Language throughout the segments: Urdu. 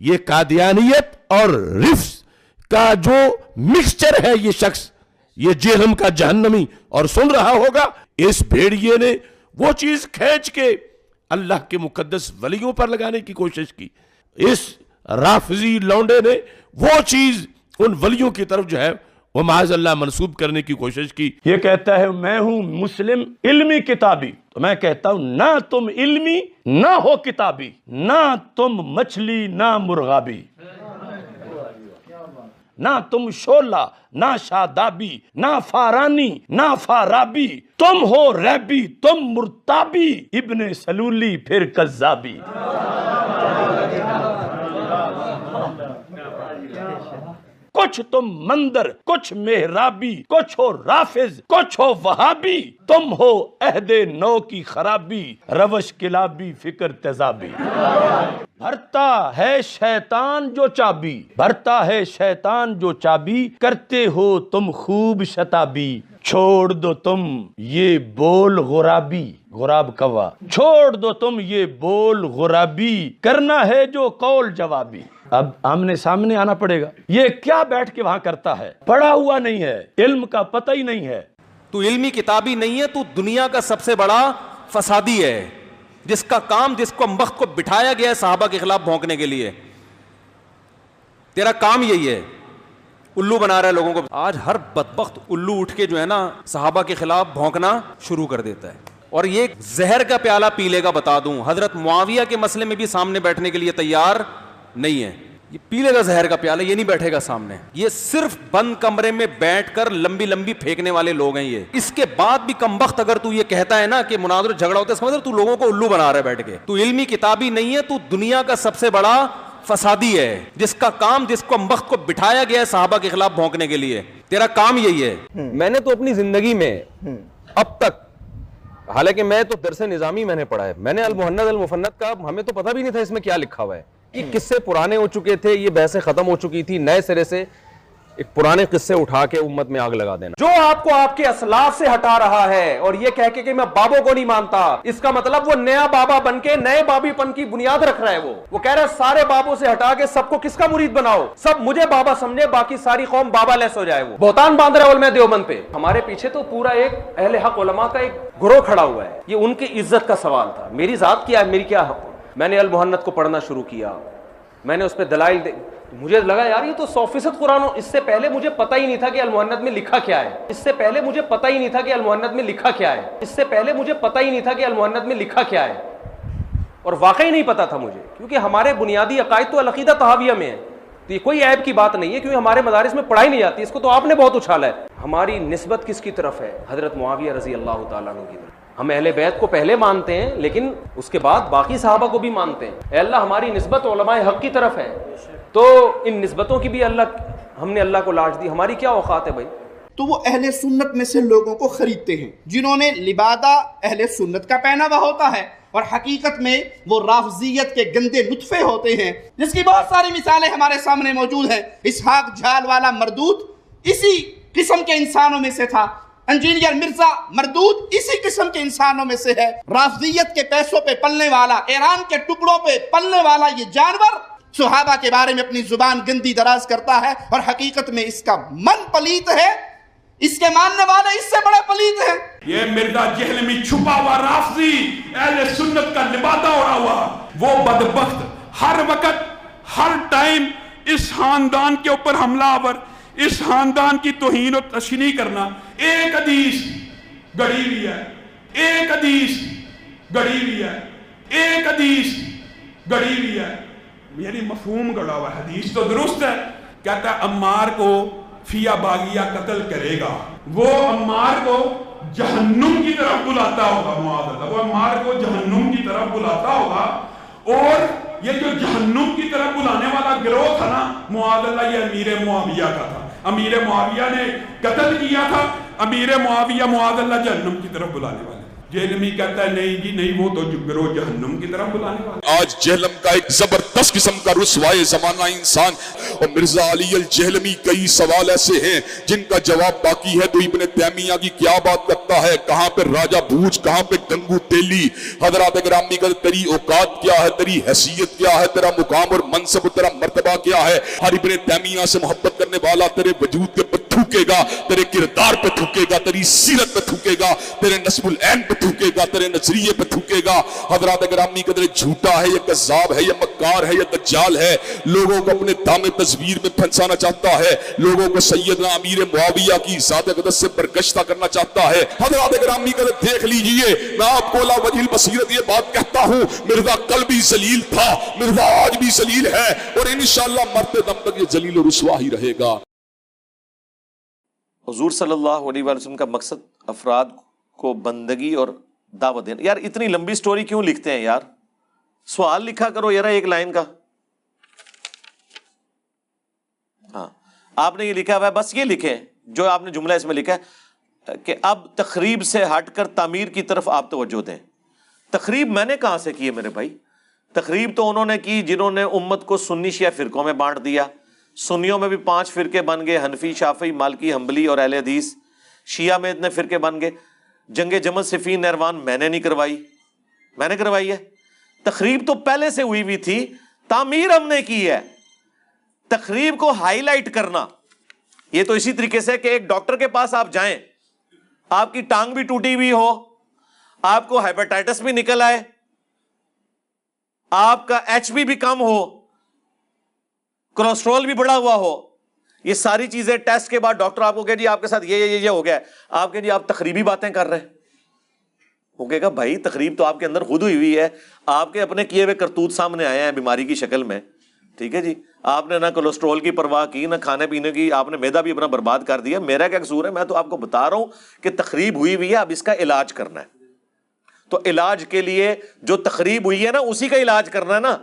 یہ قادیانیت اور رفس کا جو مکسچر ہے یہ شخص، یہ جہنم کا جہنمی۔ اور سن رہا ہوگا، اس بھیڑیے نے وہ چیز کھینچ کے اللہ کے مقدس ولیوں پر لگانے کی کوشش کی۔ اس رافضی لونڈے نے وہ چیز ان ولیوں کی طرف جو ہے وہ معاذ اللہ منسوب کرنے کی کوشش کی۔ یہ کہتا ہے، میں ہوں مسلم علمی کتابی۔ تو میں کہتا ہوں، نہ تم علمی، نہ ہو کتابی، نہ تم مچھلی، نہ مرغابی۔ نہ تم شولہ، نہ شادابی، نہ فارانی، نہ فارابی۔ تم ہو ریبی، تم مرتابی۔ ابن سلولی، پھر کذابی۔ کچھ تم مندر، کچھ محرابی، کچھ ہو رافض، کچھ ہو وہابی، تم ہو عہد نو کی خرابی، روش کلابی، فکر تیزابی بھرتا ہے شیطان جو چابی، بھرتا ہے شیطان جو چابی، کرتے ہو تم خوب شتابی۔ چھوڑ دو تم یہ بول غرابی، غراب کوا۔ چھوڑ دو تم یہ بول غرابی، کرنا ہے جو قول جوابی۔ اب آمنے سامنے آنا پڑے گا۔ یہ کیا بیٹھ کے وہاں کرتا ہے؟ پڑھا ہوا نہیں ہے، علم کا پتہ ہی نہیں ہے۔ تو علمی کتابی نہیں ہے، تو دنیا کا سب سے بڑا فسادی ہے۔ جس کا کام، جس کو مخت کو بٹھایا گیا ہے صحابہ کے خلاف بھونکنے کے لیے۔ تیرا کام یہی ہے۔ الو بنا رہا ہے لوگوں کو۔ آج ہر بدبخت الو اٹھ کے جو ہے نا، صحابہ کے خلاف بھونکنا شروع کر دیتا ہے۔ اور یہ زہر کا پیالہ پی لے گا، بتا دوں۔ حضرت معاویہ کے مسئلے میں بھی سامنے بیٹھنے کے لیے تیار۔ نہیں ہے۔ یہ پیلے گا زہر کا پیالہ یہ نہیں بیٹھے گا سامنے۔ یہ صرف بند کمرے میں بیٹھ کر لمبی لمبی پھینکنے والے لوگ ہیں یہ۔ اس کے بعد بھی کم وقت اگر تو یہ کہتا ہے نا کہ مناظر جھگڑا ہوتا ہے سمجھ تو لوگوں کو الو بنا رہا ہے بیٹھ کے۔ تو علمی کتابی نہیں ہے تو دنیا کا سب سے بڑا فسادی ہے۔ جس کا کام جس کو وقت کو بٹھایا گیا ہے صحابہ کے خلاف بھونکنے کے لیے۔ تیرا کام یہی ہے۔ میں نے تو اپنی زندگی میں اب تک حالانکہ میں تو درس نظامی میں نے پڑھا ہے۔ میں نے المحنت المفنت کا ہمیں تو پتہ بھی نہیں تھا اس میں کیا لکھا ہوا ہے۔ کہ قصے پرانے ہو چکے تھے، یہ بحثیں ختم ہو چکی تھی نئے سرے سے ایک پرانے قصے اٹھا کے امت میں آگ لگا دینا۔ جو آپ کو آپ کے اسلاف سے ہٹا رہا ہے اور یہ کہہ کے کہ میں بابوں کو نہیں مانتا، اس کا مطلب وہ نیا بابا بن کے نئے بابی پن کی بنیاد رکھ رہا ہے وہ۔ وہ کہہ رہا ہے، سارے بابوں سے ہٹا کے سب کو کس کا مرید بناؤ؟ سب مجھے بابا سمجھے، باقی ساری قوم بابا لیس ہو جائے وہ۔ بہتان باندھ رہا ہے علماء دیوبند پہ۔ ہمارے پیچھے تو پورا ایک اہل حق علماء کا ایک گروہ کھڑا ہوا ہے۔ یہ ان کی عزت کا سوال تھا۔ میری ذات کیا ہے؟ میری کیا حق میں نے المحنت کو پڑھنا شروع کیا۔ میں نے اس پہ دلائل دے۔ مجھے لگا یار یہ تو سو فیصد قرآن اس سے پہلے مجھے پتہ ہی نہیں تھا کہ المحنت میں لکھا کیا ہے۔ اس سے پہلے مجھے پتہ ہی نہیں تھا کہ المحنت میں لکھا کیا ہے۔ اس سے پہلے مجھے پتہ ہی نہیں تھا کہ المحنت میں لکھا کیا ہے۔ اور واقعی نہیں پتا تھا مجھے، کیونکہ ہمارے بنیادی عقائد تو العقیدہ تحاویہ میں ہے تو یہ کوئی عیب کی بات نہیں ہے، کیونکہ ہمارے مدارس میں پڑھائی نہیں جاتی اس کو تو آپ نے بہت اچھالا ہے۔ ہماری نسبت کس کی طرف ہے؟ حضرت معاویہ رضی اللہ تعالیٰ عنہ کی طرف۔ ہم اہل بیت کو پہلے مانتے ہیں، لیکن اس کے بعد باقی صحابہ کو بھی مانتے ہیں۔ اے اللہ، ہماری نسبت علماء حق کی طرف ہے تو ان نسبتوں کی بھی اللہ، ہم نے اللہ کو لاج دی۔ ہماری کیا اوقات ہے بھائی؟ تو وہ اہل سنت میں سے لوگوں کو خریدتے ہیں، جنہوں نے لبادہ اہل سنت کا پہناوا ہوتا ہے۔ اور حقیقت میں وہ رافضیت کے گندے نطفے ہوتے ہیں۔ جس کی بہت ساری مثالیں ہمارے سامنے موجود ہیں۔ اسحاق جھال والا مردود اسی قسم کے انسانوں میں سے تھا۔ انجینئر مرزا مردود اسی قسم کے انسانوں میں سے ہے۔ رافضیت کے پیسوں پہ پلنے والا، ایران کے ٹکڑوں پہ پلنے والا یہ جانور صحابہ کے بارے میں اپنی زبان گندی دراز کرتا ہے اور حقیقت میں اس کا من پلیت ہے۔ اس کے ماننے والے اس سے بڑے پلیت ہیں۔ یہ مرزا جہل میں چھپا ہوا رافضی اہل سنت کا لبادہ اڑا ہوا۔ وہ بدبخت ہر وقت، ہر ٹائم اس خاندان کے اوپر حملہ آور، اس خاندان کی توہین و تشنی کرنا ایک حدیث گڑی ہوئی ہے۔ ایک حدیث گڑی ہوئی ہے۔ ایک حدیث گڑی ہوئی ہے۔ یعنی مفہوم گڑا ہوا حدیث تو درست ہے۔ کہتا ہے امار کو فیا باغیہ قتل کرے گا۔ وہ امار کو جہنم کی طرف بلاتا ہوگا، معاذ اللہ۔ وہ امار کو جہنم کی طرف بلاتا ہوگا۔ اور یہ جو جہنم کی طرف بلانے والا گروہ تھا نا، معاذ اللہ، یہ امیر معاویہ کا تھا۔ امیر معاویہ نے قتل کیا تھا۔ امیر معاویہ معاذ اللہ جہنم کی طرف بلانے جہلمی کہتا ہے، نہیں جی نہیں، وہ تو گرو جہنم کی طرح بلانے والے۔ آج جہلم کا ایک زبردست قسم کا رسوائے زمانہ انسان اور مرزا علی الجہلمی کئی سوال ایسے ہیں جن کا جواب باقی ہے تو ابن تیمیہ کی کیا بات کرتا ہے؟ کہاں پہ راجہ بھوج، کہاں پہ گنگو تیلی؟ حضرات اگرامی کا تری اوقات کیا ہے؟ تری حیثیت کیا ہے؟ تیرا مقام اور منصب اور تیرا مرتبہ کیا ہے؟ ہر ابن تیمیہ سے محبت کرنے والا تیرے وجود کے پہ تھوکے گا، تیرے کردار پہ تھوکے گا، تیری سیرت پہ تھوکے گا، تیرے نصب العین پہ تھوکے گا، تیرے نظریے پہ تھوکے گا۔ حضرات اگرامی قدر جھوٹا ہے یا قذاب ہے یا مکار ہے یا دجال ہے، لوگوں کو اپنے دام تصویر میں پھنسانا چاہتا ہے۔ لوگوں کو سیدنا امیر معاویہ کی ذات قدس سے برگشتہ کرنا چاہتا ہے۔ حضرات اگرامی قدر دیکھ لیجیے، میں آپ کو اللہ وجیل بصیرت یہ بات کہتا ہوں، مرزا کل بھی زلیل تھا، مرزا آج بھی زلیل ہے۔ اور انشاءاللہ مرد دم تک یہ زلیل و رسوا ہی رہے گا۔ حضور صلی اللہ علیہ وسلم کا مقصد افراد کو کو بندگی اور دعوت دینا۔ یار، اتنی لمبی سٹوری کیوں لکھتے ہیں یار؟ سوال لکھا کرو یار ایک لائن کا۔ ہاں۔ آپ نے یہ لکھا ہوا ہے، بس یہ لکھے جو آپ نے جملہ اس میں لکھا ہے کہ اب تقریب سے ہٹ کر تعمیر کی طرف آپ توجہ دیں۔ تقریب میں نے کہاں سے کی ہے میرے بھائی؟ تقریب تو انہوں نے کی جنہوں نے امت کو سنی شیعہ فرقوں میں بانٹ دیا۔ سنیوں میں بھی پانچ فرقے بن گئے، حنفی شافی مالکی حمبلی اور اہل حدیث۔ شیعہ میں اتنے فرقے بن گئے۔ جنگ جمل صفی نروان میں نے نہیں کروائی۔ میں نے کروائی ہے۔ تقریب تو پہلے سے ہوئی ہوئی تھی۔ تعمیر ہم نے کی ہے۔ تقریب کو ہائی لائٹ کرنا۔ یہ تو اسی طریقے سے کہ ایک ڈاکٹر کے پاس آپ جائیں۔ آپ کی ٹانگ بھی ٹوٹی ہوئی ہو۔ آپ کو ہیپاٹائٹس بھی نکل آئے۔ آپ کا ایچ بی بھی کم ہو۔ کولسٹرول بھی بڑا ہوا ہو۔ یہ ساری چیزیں ٹیسٹ کے بعد ڈاکٹر آپ کو کہ جی آپ کے ساتھ یہ یہ یہ ہو گیا۔ آپ کہ جی آپ تقریبی باتیں کر رہے ہیں۔ وہ کہے گا، بھائی تقریب تو آپ کے اندر خود ہوئی ہوئی ہے۔ آپ کے اپنے کیے ہوئے کرتوت سامنے آئے ہیں بیماری کی شکل میں۔ ٹھیک ہے جی؟ آپ نے نہ کولیسٹرول کی پرواہ کی، نہ کھانے پینے کی، آپ نے میدا بھی اپنا برباد کر دیا۔ میرا کیا قصور ہے؟ میں تو آپ کو بتا رہا ہوں کہ تقریب ہوئی ہوئی ہے، اب اس کا علاج کرنا ہے۔ تو علاج کے لیے جو تقریب ہوئی ہے نا، اسی کا علاج کرنا ہے نا۔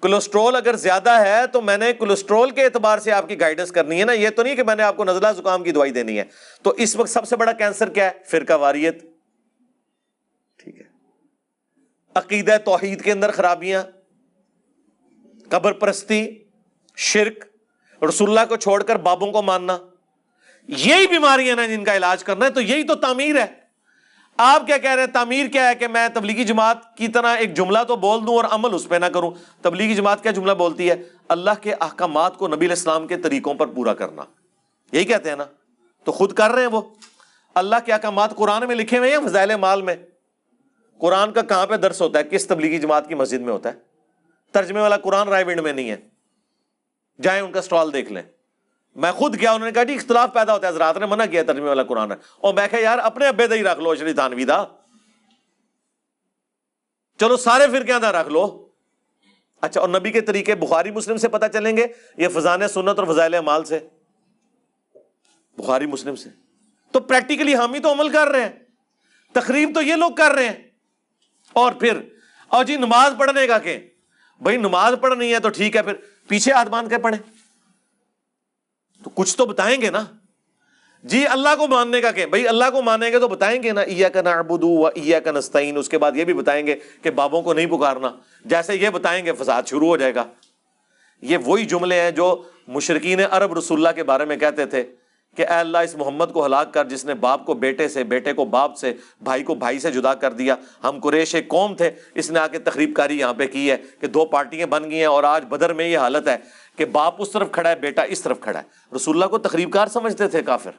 کولیسٹرول اگر زیادہ ہے تو میں نے کولیسٹرول کے اعتبار سے آپ کی گائیڈنس کرنی ہے نا، یہ تو نہیں کہ میں نے آپ کو نزلہ زکام کی دوائی دینی ہے۔ تو اس وقت سب سے بڑا کینسر کیا ہے؟ فرقہ واریت۔ ٹھیک ہے۔ عقیدہ توحید کے اندر خرابیاں، قبر پرستی، شرک، رسول اللہ کو چھوڑ کر بابوں کو ماننا، یہی بیماریاں نا جن کا علاج کرنا ہے، تو یہی تو تعمیر ہے۔ آپ کیا کہہ رہے ہیں؟ تعمیر کیا ہے کہ میں تبلیغی جماعت کی طرح ایک جملہ تو بول دوں اور عمل اس پہ نہ کروں؟ تبلیغی جماعت کیا جملہ بولتی ہے؟ اللہ کے احکامات کو نبی علیہ السلام کے طریقوں پر پورا کرنا۔ یہی کہتے ہیں نا؟ تو خود کر رہے ہیں وہ۔ اللہ کے احکامات قرآن میں لکھے ہوئے ہیں فضائل مال میں؟ قرآن کا کہاں پہ درس ہوتا ہے؟ کس تبلیغی جماعت کی مسجد میں ہوتا ہے؟ ترجمے والا قرآن رائے ونڈ میں نہیں ہے۔ جائیں ان کا اسٹال دیکھ لیں۔ میں خود گیا، انہوں نے کہا جی اختلاف پیدا ہوتا ہے، حضرات نے منع کیا ترجمے والا قرآن۔ اور میں کہا یار اپنے ابے دہی رکھ لو اشری تھانوی دا۔ چلو سارے فرقیاں دا رکھ لو۔ اچھا اور نبی کے طریقے بخاری مسلم سے پتہ چلیں گے؟ یہ فضان سنت اور فضائل اعمال سے۔ بخاری مسلم سے۔ تو پریکٹیکلی ہم ہی تو عمل کر رہے ہیں۔ تقریب تو یہ لوگ کر رہے ہیں۔ اور پھر، اور جی نماز پڑھنے کا کہ، بھائی نماز پڑھنی ہے تو ٹھیک ہے، پھر پیچھے ہاتھ باندھ کے پڑھیں۔ تو کچھ تو بتائیں گے نا۔ جی اللہ کو ماننے کا کہ بھائی اللہ کو مانیں گے تو بتائیں گے نا ایا کا نعبدو و ایا کا نستعین اس کے بعد یہ بھی بتائیں گے کہ بابوں کو نہیں پکارنا۔ جیسے یہ بتائیں گے، فساد شروع ہو جائے گا۔ یہ وہی جملے ہیں جو مشرقین عرب رسول اللہ کے بارے میں کہتے تھے۔ کہ اے اللہ، اس محمد کو ہلاک کر، جس نے باپ کو بیٹے سے، بیٹے کو باپ سے، بھائی کو بھائی سے جدا کر دیا۔ ہم قریش ایک قوم تھے، اس نے آ کے تقریب کاری یہاں پہ کی ہے کہ دو پارٹیاں بن گئی ہیں اور آج بدر میں یہ حالت ہے کہ باپ اس طرف کھڑا ہے، بیٹا اس طرف کھڑا ہے۔ رسول اللہ کو تقریب کار سمجھتے تھے کافر۔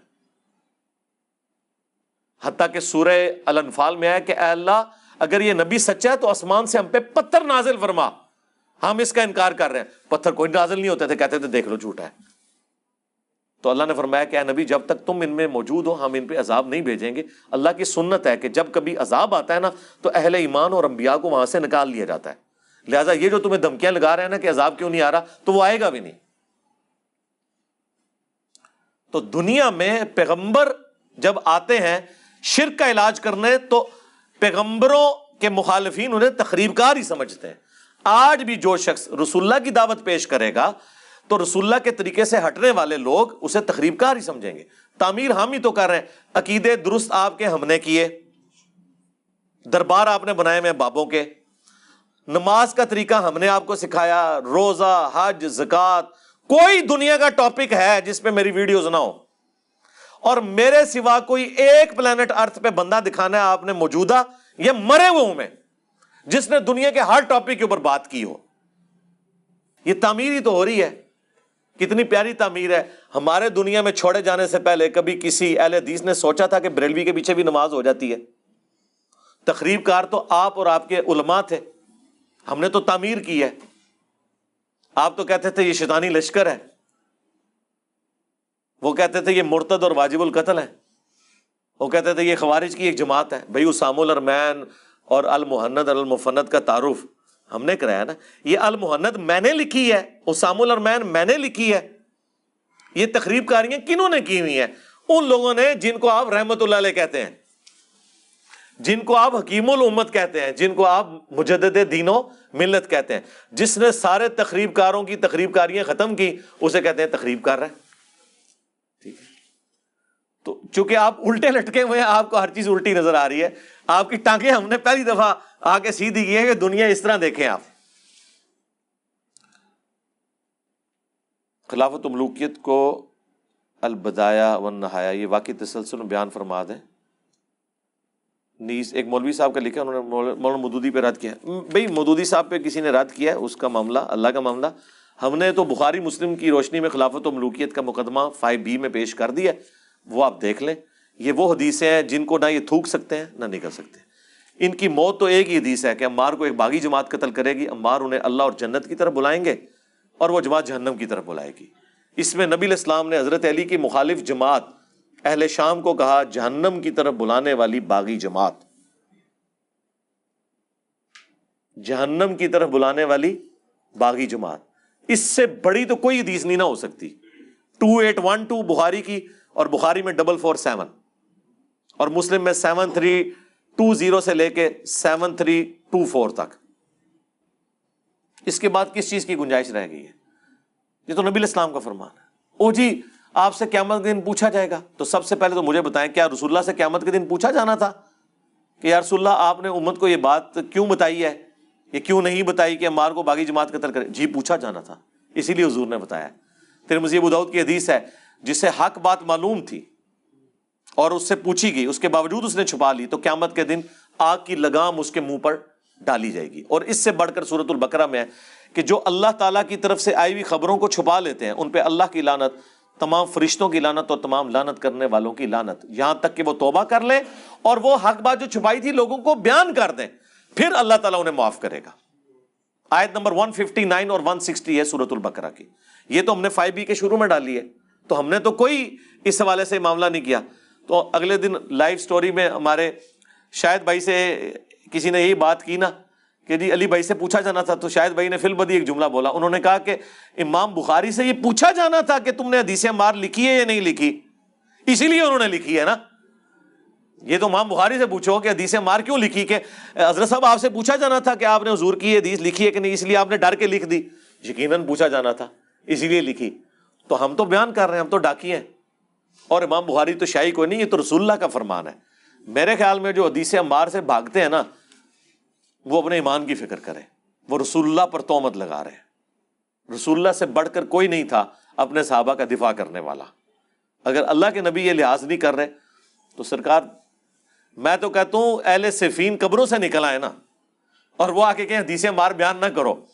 حتیٰ کہ سورہ الانفال میں آیا کہ اے اللہ، اگر یہ نبی سچا ہے تو آسمان سے ہم پہ پتھر نازل فرما۔ ہم اس کا انکار کر رہے ہیں۔ پتھر کوئی نازل نہیں ہوتے تھے، کہتے تھے دیکھ لو جھوٹا ہے۔ تو اللہ نے فرمایا کہ اے نبی، جب تک تم ان میں موجود ہو، ہم ان پہ عذاب نہیں بھیجیں گے۔ اللہ کی سنت ہے کہ جب کبھی عذاب آتا ہے نا، تو اہل ایمان اور انبیاء کو وہاں سے نکال لیا جاتا ہے۔ لہٰذا یہ جو تمہیں دھمکیاں لگا رہے ہیں نا کہ عذاب کیوں نہیں آ رہا، تو وہ آئے گا بھی نہیں۔ تو دنیا میں پیغمبر جب آتے ہیں شرک کا علاج کرنے، تو پیغمبروں کے مخالفین انہیں تقریب کار ہی سمجھتے ہیں۔ آج بھی جو شخص رسول اللہ کی دعوت پیش کرے گا تو رسول اللہ کے طریقے سے ہٹنے والے لوگ اسے تقریب کار ہی سمجھیں گے۔ تعمیر ہم ہی تو کر رہے ہیں۔ عقیدے درست آپ کے ہم نے کیے۔ دربار آپ نے بنائے میں بابوں کے۔ نماز کا طریقہ ہم نے آپ کو سکھایا۔ روزہ، حج، زکوٰۃ، کوئی دنیا کا ٹاپک ہے جس پہ میری ویڈیوز نہ ہو اور میرے سوا کوئی ایک پلانٹ ارتھ پہ بندہ دکھانا ہے آپ نے موجودہ یہ مرے ہوئے ہوں میں، جس نے دنیا کے ہر ٹاپک کے اوپر بات کی ہو۔ یہ تعمیر ہی تو ہو رہی ہے۔ کتنی پیاری تعمیر ہے۔ ہمارے دنیا میں چھوڑے جانے سے پہلے کبھی کسی اہل حدیث نے سوچا تھا کہ بریلوی کے پیچھے بھی نماز ہو جاتی ہے۔ تقریب کار تو آپ اور آپ کے علماء تھے۔ ہم نے تو تعمیر کی ہے۔ آپ تو کہتے تھے یہ شیطانی لشکر ہے۔ وہ کہتے تھے یہ مرتد اور واجب القتل ہے۔ وہ کہتے تھے یہ خوارج کی ایک جماعت ہے۔ بھائی اسام الرمین اور المحنت المفنت کا تعارف۔ ہم نے کرایا نا، یہ المحنت میں نے لکھی ہے اسام الرمین میں نے لکھی ہے۔ یہ تقریب کاریاں کنہوں نے کی ہوئی ہیں؟ ان لوگوں نے جن کو آپ رحمت اللہ علیہ کہتے ہیں، جن کو آپ حکیم الامت کہتے ہیں، جن کو آپ مجدد دینوں ملت کہتے ہیں۔ جس نے سارے تقریب کاروں کی تقریب کاریاں ختم کی، اسے کہتے ہیں تقریب کر رہے۔ ٹھیک ہے۔ تو چونکہ آپ الٹے لٹکے ہوئے ہیں، آپ کو ہر چیز الٹی نظر آ رہی ہے۔ آپ کی ٹانگیں ہم نے پہلی دفعہ آ کے سیدھی کی ہے کہ دنیا اس طرح دیکھیں آپ۔ خلافت ملوکیت کو البدایا و نہایا یہ واقعی تسلسل بیان فرما دیں۔ نیز ایک مولوی صاحب کا لکھا انہوں نے مولانا مودودی پہ رد کیا بھائی، مودودی صاحب پہ کسی نے رد کیا ہے، اس کا معاملہ، اللہ کا معاملہ۔ ہم نے تو بخاری مسلم کی روشنی میں خلافت و ملوکیت کا مقدمہ فائیو بی میں پیش کر دیا وہ آپ دیکھ لیں، یہ وہ حدیثیں ہیں جن کو نہ یہ تھوک سکتے ہیں، نہ نکل سکتے ہیں۔ ان کی موت تو ایک ہی حدیث ہے کہ امار کو ایک باغی جماعت قتل کرے گی امار انہیں اللہ اور جنت کی طرف بلائیں گے اور وہ جماعت جہنم کی طرف بلائے گی۔ اس میں نبی الاسلام نے حضرت علی کی مخالف جماعت اہل شام کو کہا، جہنم کی طرف بلانے والی باغی جماعت۔ جہنم کی طرف بلانے والی باغی جماعت۔ اس سے بڑی تو کوئی حدیث نہیں نہ ہو سکتی۔ Two eight one two Bukhari کی اور بخاری میں ڈبل فور سیون اور مسلم میں سیون تھری ٹو زیرو سے لے کے سیون تھری ٹو فور تک۔ اس کے بعد کس چیز کی گنجائش رہ گئی ہے؟ یہ تو نبی اسلام کا فرمان ہے۔ او جی آپ سے قیامت کے دن پوچھا جائے گا۔ تو سب سے پہلے تو مجھے بتائیں، کیا رسول اللہ سے قیامت کے دن پوچھا جانا تھا کہ یا رسول اللہ، آپ نے امت کو یہ بات کیوں بتائی ہے؟ یہ کیوں نہیں بتائی کہ امار کو باغی جماعت قتل کرے؟ جی پوچھا جانا تھا۔ اسی لیے حضور نے بتایا۔ پھر مزید اداؤد کی حدیث ہے۔ جسے حق بات معلوم تھی اور اس سے پوچھی گئی، اس کے باوجود اس نے چھپا لی، تو قیامت کے دن آگ کی لگام اس کے منہ پر ڈالی جائے گی۔ اور اس سے بڑھ کر صورت البکرا میں ہے کہ جو اللہ تعالیٰ کی طرف سے آئی ہوئی خبروں کو چھپا لیتے ہیں، ان پہ اللہ کی لانت تمام فرشتوں کی لانت اور تمام لانت کرنے والوں کی لانت یہاں تک کہ وہ توبہ کر لیں اور وہ حق بات جو چھپائی تھی لوگوں کو بیان کر دیں، پھر اللہ تعالیٰ انہیں معاف کرے گا۔ آیت نمبر 159 اور 160 ہے سورت البکرا کی۔ یہ تو ہم نے فائیو بی کے شروع میں ڈالی ہے۔ تو ہم نے تو کوئی اس حوالے سے معاملہ نہیں کیا۔ تو اگلے دن لائیو سٹوری میں ہمارے شاید بھائی سے کسی نے یہی بات کی نا کہ جی علی بھائی سے پوچھا جانا تھا، تو شاید بھائی نے فل بدی ایک جملہ بولا۔ انہوں نے کہا کہ امام بخاری سے یہ پوچھا جانا تھا کہ تم نے حدیث مار لکھی ہے یا نہیں لکھی۔ اسی لیے انہوں نے لکھی ہے نا۔ یہ تو مام بخاری سے پوچھو کہ حدیث مار کیوں لکھی کہ حضرت صاحب آپ سے پوچھا جانا تھا کہ آپ نے حضور کی حدیث لکھی ہے کہ نہیں، اس لیے آپ نے ڈر کے لکھ دی۔ یقیناً پوچھا جانا تھا، اسی لیے لکھی۔ تو ہم تو بیان کر رہے ہیں، ہم تو ڈاکی ہیں۔ اور امام بخاری تو شاہی کوئی نہیں، یہ تو رسول اللہ کا فرمان ہے۔ میرے خیال میں جو حدیث مار سے بھاگتے ہیں نا، وہ اپنے ایمان کی فکر کرے وہ رسول اللہ پر تومت لگا رہے ہیں۔ رسول اللہ سے بڑھ کر کوئی نہیں تھا اپنے صحابہ کا دفاع کرنے والا۔ اگر اللہ کے نبی یہ لحاظ نہیں کر رہے، تو سرکار، میں تو کہتا ہوں، اہل صفین قبروں سے نکل آئے نا۔ اور وہ آ کے کہ حدیث مار بیان نہ کرو۔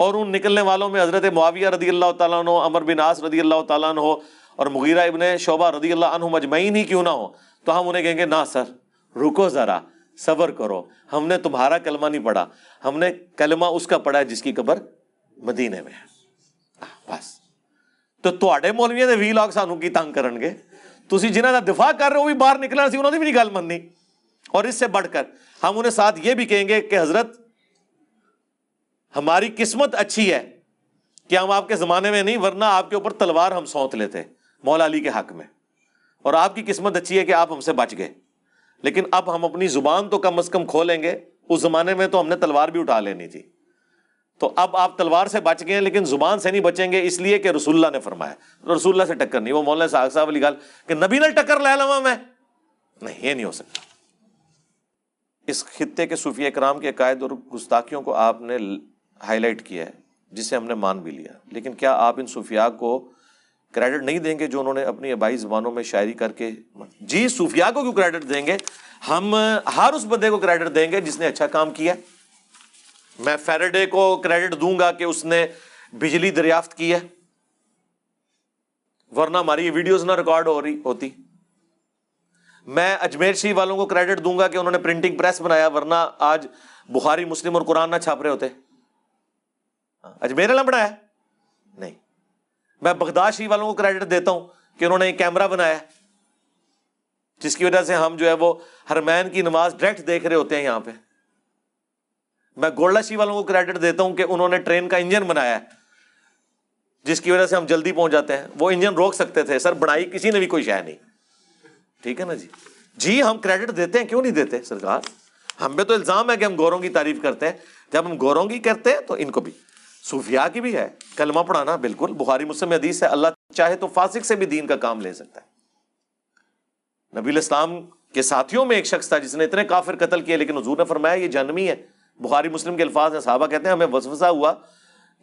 اور ان نکلنے والوں میں حضرت معاویہ رضی اللہ تعالیٰ عنہ امر بن آس رضی اللہ تعالیٰ عنہ اور مغیرہ ابن شعبہ رضی اللہ عنہ مجمعین ہی کیوں نہ ہو تو ہم انہیں کہیں گے، نہ سر، رکو ذرا، صبر کرو۔ ہم نے تمہارا کلمہ نہیں پڑھا، ہم نے کلمہ اس کا پڑھا ہے جس کی قبر مدینے میں ہے۔ بس۔ تو مولوی نے وی لاگ سانو کی تنگ کرن گے؟ تھی جنہوں کا دفاع کر رہے ہو بھی باہر نکلنا سی انہوں نے بھی نہیں گل مننی۔ اور اس سے بڑھ کر ہم انہیں ساتھ یہ بھی کہیں گے کہ حضرت ہماری قسمت اچھی ہے کہ ہم آپ کے زمانے میں نہیں، ورنہ آپ کے اوپر تلوار ہم سونت لیتے مولا علی کے حق میں۔ اور آپ کی قسمت اچھی ہے کہ آپ ہم سے بچ گئے۔ لیکن اب ہم اپنی زبان تو کم از کم کھولیں گے۔ اس زمانے میں تو ہم نے تلوار بھی اٹھا لینی تھی۔ تو اب آپ تلوار سے بچ گئے لیکن زبان سے نہیں بچیں گے، اس لیے کہ رسول اللہ نے فرمایا۔ رسول اللہ سے ٹکر نہیں، وہ مولانا صاحب صاحب علی گال کہ نبی نے ٹکر لے لوا میں۔ نہیں، یہ نہیں ہو سکتا۔ اس خطے کے صوفیہ اکرام کے عقائد اور گستاخیوں کو آپ نے ہائی لائٹ کیا ہے، جسے ہم نے مان بھی لیا۔ لیکن کیا آپ ان صوفیاء کو کریڈٹ نہیں دیں گے جو انہوں نے اپنی آبائی زبانوں میں شاعری کر کے؟ جی صوفیاء کو کیوں کریڈٹ دیں گے؟ ہم ہر اس بندے کو کریڈٹ دیں گے جس نے اچھا کام کیا۔ میں فیراڈے کو کریڈٹ دوں گا کہ اس نے بجلی دریافت کی ہے۔ ورنہ ہماری یہ ویڈیوز نہ ریکارڈ ہو رہی، ہوتی۔ میں اجمیر شریف والوں کو کریڈٹ دوں گا کہ انہوں نے پرنٹنگ پریس بنایا، ورنہ آج بخاری، مسلم اور قرآن نہ چھاپ رہے ہوتے۔ ہاں۔ اجمیر بنایا نہیں۔ میں بغداد شریف والوں کو کریڈٹ دیتا ہوں کہ انہوں نے ایک کیمرہ بنایا جس کی وجہ سے ہم جو ہے وہ ہرمین کی نماز ڈائریکٹ دیکھ رہے ہوتے ہیں یہاں پہ۔ میں گولڈا شی والوں کو کریڈٹ دیتا ہوں کہ انہوں نے ٹرین کا انجن بنایا ہے۔ جس کی وجہ سے ہم جلدی پہنچ جاتے ہیں۔ وہ انجن روک سکتے تھے۔ سر، بنائی کسی نے بھی کوئی شہ نہیں۔ ٹھیک ہے نا جی؟ جی ہم کریڈٹ دیتے ہیں۔ کیوں نہیں دیتے سرکار؟ ہم پہ تو الزام ہے کہ ہم گوروں کی تعریف کرتے ہیں۔ جب ہم گوروں کی کرتے ہیں تو ان کو بھی۔ صوفیاء کی بھی ہے، کلمہ پڑھانا بالکل۔ بخاری، مسلم حدیث ہے، اللہ چاہے تو فاسق سے بھی دین کا کام لے سکتا ہے۔ نبی الاسلام کے ساتھیوں میں ایک شخص تھا جس نے اتنے کافر قتل کیے، لیکن حضور نے فرمایا یہ جنمی ہے۔ بخاری، مسلم کے الفاظ ہیں، صحابہ کہتے ہیں، ہمیں وسوسہ ہوا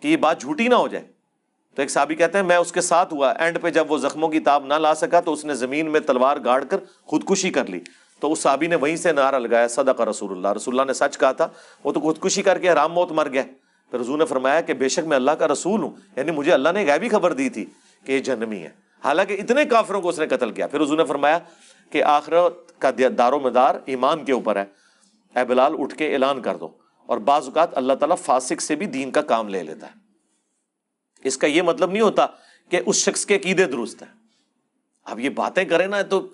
کہ یہ بات جھوٹی نہ ہو جائے۔ تو ایک صحابی کہتے ہیں، میں اس کے ساتھ ہوا۔ اینڈ پہ جب وہ زخموں کی تاب نہ لا سکا تو اس نے زمین میں تلوار گاڑ کر خودکشی کر لی۔ تو اس صحابی نے وہیں سے نعرہ لگایا، صدقہ رسول اللہ۔ رسول اللہ نے سچ کہا تھا، وہ تو خودکشی کر کے حرام موت مر گیا۔ پھر حضور نے فرمایا کہ بے شک میں اللہ کا رسول ہوں۔ یعنی مجھے اللہ نے غیبی خبر دی تھی کہ یہ جنمی ہے۔ حالانکہ اتنے کافروں کو اس نے قتل کیا۔ پھر حضور نے فرمایا کہ آخرت کا دار و مدار ایمان کے اوپر ہے۔ اے بلال، اٹھ کے اعلان کر دو۔ اور بعض اوقات اللہ تعالیٰ فاسق سے بھی دین کا کام لے لیتا ہے۔ اس کا یہ مطلب نہیں ہوتا کہ اس شخص کے عقیدے درست ہیں۔ اب یہ باتیں کریں نا تو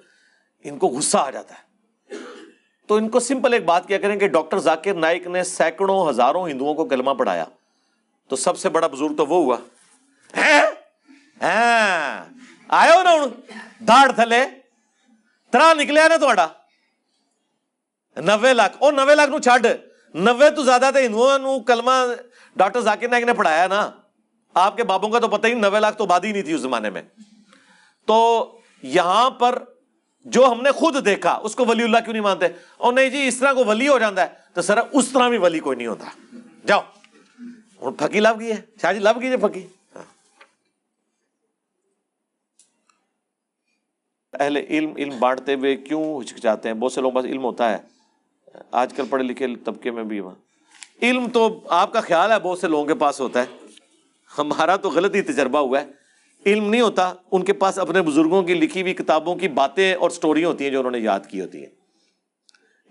ان کو غصہ آ جاتا ہے۔ تو ان کو سمپل ایک بات کیا کریں کہ ڈاکٹر ذاکر نائک نے سینکڑوں ہزاروں ہندوؤں کو کلمہ پڑھایا۔ تو سب سے بڑا بزرگ تو وہ ہوا۔ آئے ہو نا داڑ تھلے۔ ترا نکلیا نا تھوڑا نوے لاکھ۔ او نوے لاکھ نو چھڈ۔ نوے تو زیادہ تھے ہندوؤں کلمہ ڈاکٹر ذاکر نائک نے پڑھایا نا۔ آپ کے بابوں کا تو پتہ ہی نوے لاکھ تو بات نہیں تھی اس زمانے میں۔ تو یہاں پر جو ہم نے خود دیکھا، اس کو ولی اللہ کیوں نہیں مانتے؟ اور نہیں جی اس طرح کو ولی ہو جاتا ہے، تو سر اس طرح بھی ولی کوئی نہیں ہوتا۔ جاؤ۔ ہوں پھکی لب گئی ہے۔ شاہ جی لب گئی پھکی۔ ہاں۔ اہل علم علم بانٹتے ہوئے کیوں ہچکچاتے ہیں؟ بہت سے لوگ پاس علم ہوتا ہے۔ آج کل پڑھے لکھے طبقے میں بھی علم تو آپ کا خیال ہے، بہت سے لوگوں کے پاس ہوتا ہے۔ ہمارا تو غلط ہی تجربہ ہوا ہے۔ علم نہیں ہوتا، ان کے پاس اپنے بزرگوں کی لکھی ہوئی کتابوں کی باتیں اور سٹوری ہوتی ہیں جو انہوں نے یاد کی ہوتی ہیں۔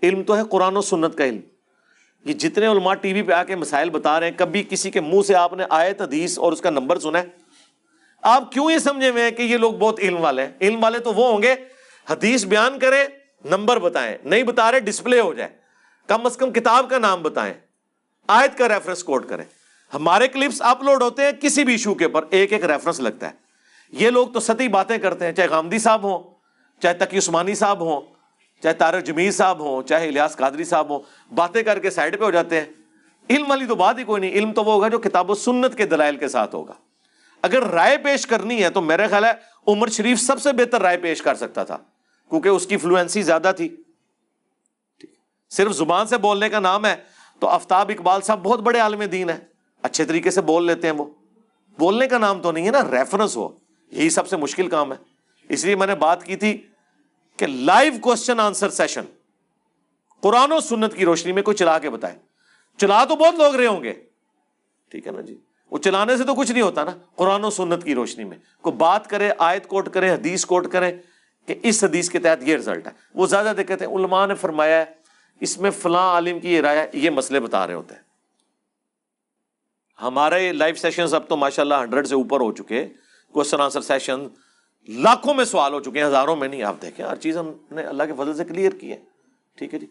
علم تو ہے قرآن و سنت کا علم۔ یہ جتنے علماء ٹی وی پہ آ کے مسائل بتا رہے ہیں، کبھی کسی کے منہ سے آپ نے آیت، حدیث اور اس کا نمبر سنا ہے؟ آپ کیوں یہ سمجھے ہوئے ہیں کہ یہ لوگ بہت علم والے ہیں؟ علم والے تو وہ ہوں گے، حدیث بیان کرے نمبر بتائیں، نہیں بتا رہے ڈسپلے ہو جائے کم از کم کتاب کا نام بتائیں، آیت کا ریفرنس کوٹ کریں۔ ہمارے کلپس اپلوڈ ہوتے ہیں کسی بھی ایشو کے اوپر، ایک ایک ریفرنس لگتا ہے۔ یہ لوگ تو ستی باتیں کرتے ہیں، چاہے غامدی صاحب ہوں، چاہے تقی عثمانی صاحب ہوں، چاہے تارک جمیل صاحب ہوں، چاہے الیاس قادری صاحب ہوں، باتیں کر کے سائڈ پہ ہو جاتے ہیں۔ علم والی تو بات ہی کوئی نہیں، علم تو وہ ہوگا جو کتاب و سنت کے دلائل کے ساتھ ہوگا۔ اگر رائے پیش کرنی ہے تو میرے خیال ہے عمر شریف سب سے بہتر رائے پیش کر سکتا تھا، کیونکہ اس کی فلوئنسی زیادہ تھی۔ صرف زبان سے بولنے کا نام ہے تو آفتاب اقبال صاحب بہت بڑے عالم دین ہے اچھے طریقے سے بول لیتے ہیں وہ۔ بولنے کا نام تو نہیں ہے نا ریفرنس ہو۔ یہی سب سے مشکل کام ہے۔ اس لیے میں نے بات کی تھی کہ live question answer session Quran و سنت کی روشنی میں کوئی چلا کے بتائے۔ چلا تو بہت لوگ رہے ہوں گے۔ ٹھیک ہے نا جی؟ وہ چلانے سے تو کچھ نہیں ہوتا نا۔ قرآن و سنت کی روشنی میں۔ کوئی بات کرے، آیت کوٹ کرے، حدیث کوٹ کرے کہ اس حدیث کے تحت یہ رزلٹ ہے۔ وہ زیادہ دقت ہے علماء نے فرمایا ہے، اس میں فلاں عالم کی یہ رائے، یہ مسئلے بتا رہے ہوتے ہیں۔ ہمارے لائف سیشن اب تو ماشاء اللہ ہنڈریڈ سے اوپر ہو چکے۔ کوشچن آنسر سیشن لاکھوں میں سوال ہو چکے ہیں، ہزاروں میں نہیں، آپ دیکھیں، ہر چیز ہم نے اللہ کے فضل سے کلیئر کی ہے۔ ٹھیک ہے جی؟